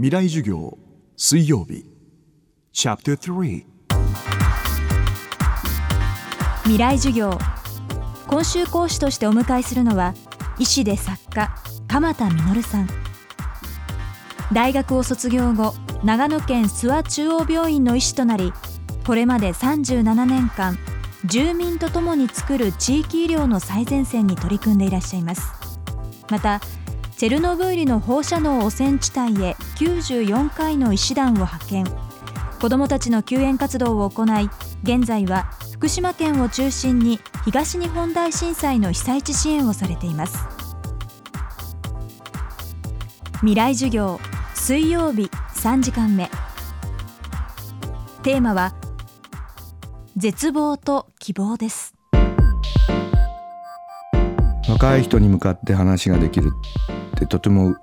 未来授業水曜日。チャプター未来授業。今週講師としてお迎えするのは医師で作家鎌田実さん。大学を卒業後長野県諏訪中央病院の医師となりこれまで37年間住民とともに作る地域医療の最前線に取り組んでいらっしゃいます。またチェルノブイリの放射能汚染地帯へ94回の医師団を派遣。子どもたちの救援活動を行い現在は福島県を中心に東日本大震災の被災地支援をされています。未来授業水曜日3時間目。テーマは絶望と希望です。若い人に向かって話ができる。ってとても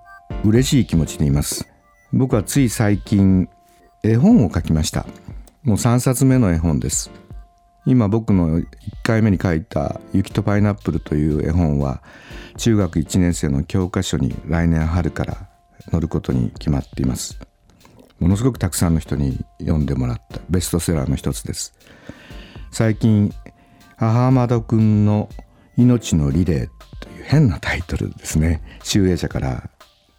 嬉しい気持ちでいます。僕はつい最近絵本を書きました。もう3冊目の絵本です。今僕の1回目に書いた「雪とパイナップル」という絵本は中学1年生の教科書に来年春から載ることに決まっています。ものすごくたくさんの人に読んでもらった。ベストセラーの一つです。最近母窓くんの命のリレー変なタイトルですね。集英社から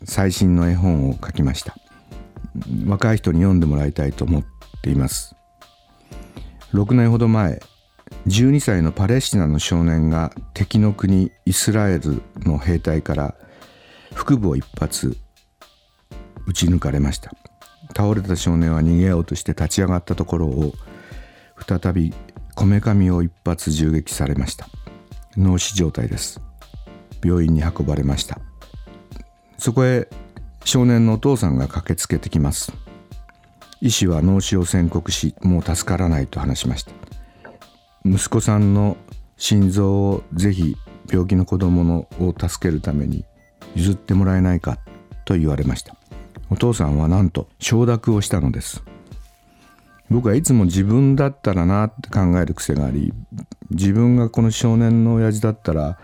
最新の絵本を書きました。若い人に読んでもらいたいと思っています。6年ほど前12歳のパレスチナの少年が敵の国イスラエルの兵隊から腹部を一発撃ち抜かれました。倒れた少年は逃げようとして立ち上がったところを再びこめかみを一発銃撃されました。脳死状態です。病院に運ばれました。そこへ少年のお父さんが駆けつけてきます。医師は脳死を宣告しもう助からないと話しました。息子さんの心臓をぜひ病気の子供のを助けるために譲ってもらえないかと言われました。お父さんはなんと承諾をしたのです。僕はいつも自分だったらなって考える癖があり自分がこの少年の親父だったら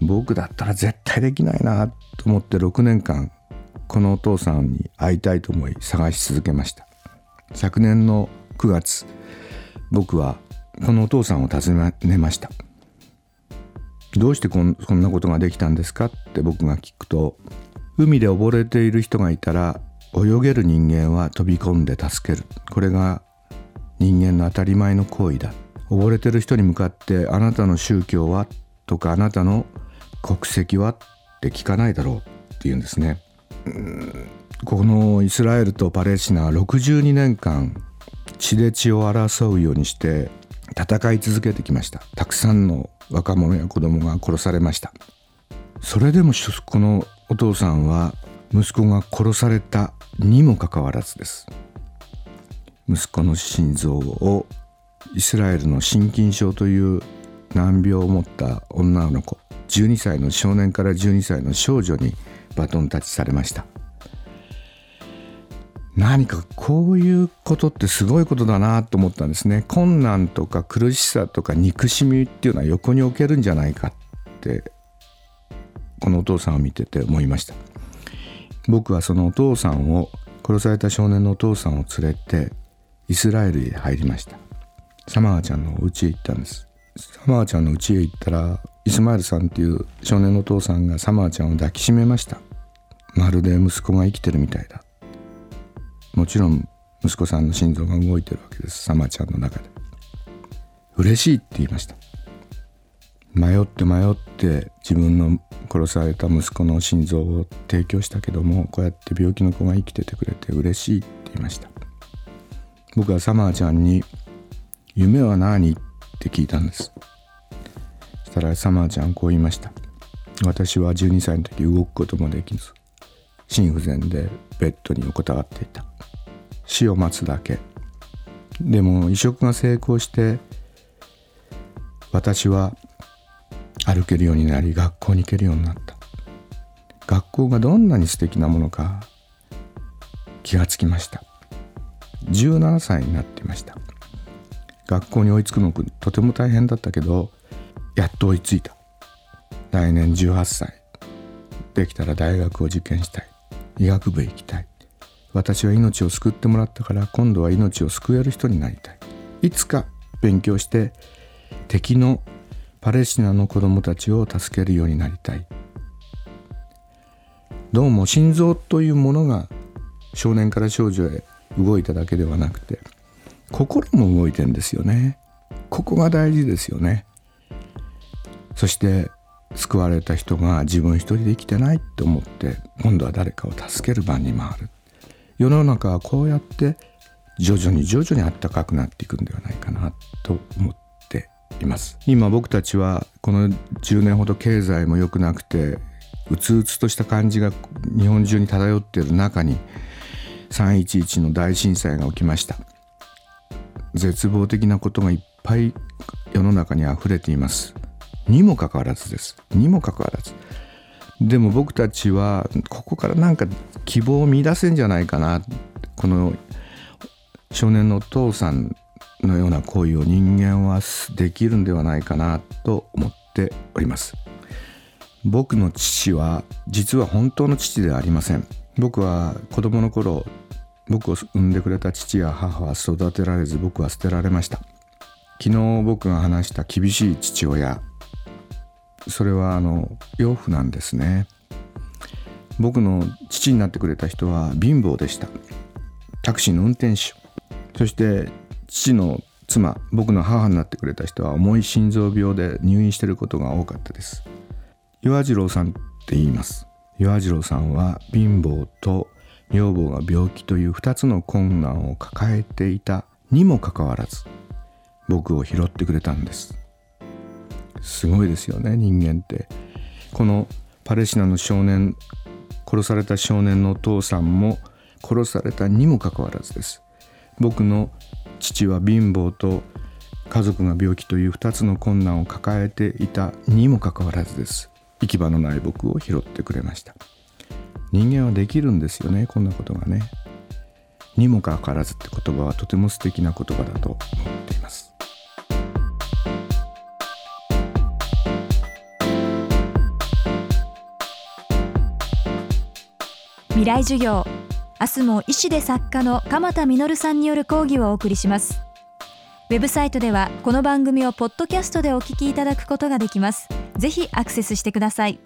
僕だったら絶対できないなと思って6年間このお父さんに会いたいと思い探し続けました。昨年の9月僕はこのお父さんを訪ねました。どうしてこんこんなことができたんですかって僕が聞くと海で溺れている人がいたら泳げる人間は飛び込んで助ける。これが人間の当たり前の行為だ。溺れてる人に向かってあなたの宗教はとかあなたの国籍はって聞かないだろうって言うんですね。このイスラエルとパレスチナは62年間血で血を争うようにして戦い続けてきました。たくさんの若者や子供が殺されました。それでもこのお父さんは息子が殺されたにもかかわらずです。息子の心臓をイスラエルの心筋症という難病を持った女の子12歳の少年から12歳の少女にバトンタッチされました。何かこういうことってすごいことだなと思ったんですね。困難とか苦しさとか憎しみっていうのは横に置けるんじゃないかってこのお父さんを見てて思いました。僕はそのお父さんを殺された少年のお父さんを連れてイスラエルへ入りました。サマーちゃんのお家へ行ったんです。サマーちゃんの家へ行ったらイスマイルさんっていう少年のお父さんがサマーちゃんを抱きしめました。まるで息子が生きてるみたいだ。もちろん息子さんの心臓が動いてるわけです。サマーちゃんの中で。嬉しいって言いました。迷って迷って自分の殺された息子の心臓を提供したけどもこうやって病気の子が生きててくれて嬉しいって言いました。僕はサマーちゃんに「夢は何?」ってって聞いたんです。そしたらサマーちゃんこう言いました。私は12歳の時動くこともできず心不全でベッドに横たわっていた。死を待つだけ。でも移植が成功して私は歩けるようになり学校に行けるようになった。学校がどんなに素敵なものか気がつきました。17歳になっていました。学校に追いつくのとても大変だったけどやっと追いついた。来年18歳。できたら大学を受験したい。医学部へ行きたい。私は命を救ってもらったから今度は命を救える人になりたい。いつか勉強して敵のパレスチナの子供たちを助けるようになりたい。どうも心臓というものが少年から少女へ動いただけではなくて心も動いてんですよね。ここが大事ですよね。そして救われた人が自分一人で生きてないって思って今度は誰かを助ける番に回る。世の中はこうやって徐々に徐々にあったかくなっていくんではないかなと思っています。今僕たちはこの10年ほど経済も良くなくてうつうつとした感じが日本中に漂っている中に311の大震災が起きました。絶望的なことがいっぱい世の中にあふれています。にもかかわらずです。にもかかわらず。でも僕たちはここからなんか希望を見出せんじゃないかな。この少年のお父さんのような行為を人間はできるんではないかなと思っております。僕の父は実は本当の父ではありません。僕は子供の頃僕を産んでくれた父や母は育てられず僕は捨てられました。昨日僕が話した厳しい父親それはあの養父なんですね。僕の父になってくれた人は貧乏でした。タクシーの運転手。そして父の妻僕の母になってくれた人は重い心臓病で入院していることが多かったです。岩次郎さんって言います。岩次郎さんは貧乏と女房が病気という2つの困難を抱えていたにもかかわらず僕を拾ってくれたんです。すごいですよね人間って。このパレスチナの少年殺された少年のお父さんも殺されたにもかかわらずです。僕の父は貧乏と家族が病気という2つの困難を抱えていたにもかかわらずです。行き場のない僕を拾ってくれました。人間はできるんですよねこんなことがね。にもかかわらずって言葉はとても素敵な言葉だと思っています。未来授業明日も医師で作家の鎌田実さんによる講義をお送りします。ウェブサイトではこの番組をポッドキャストでお聞きいただくことができます。ぜひアクセスしてください。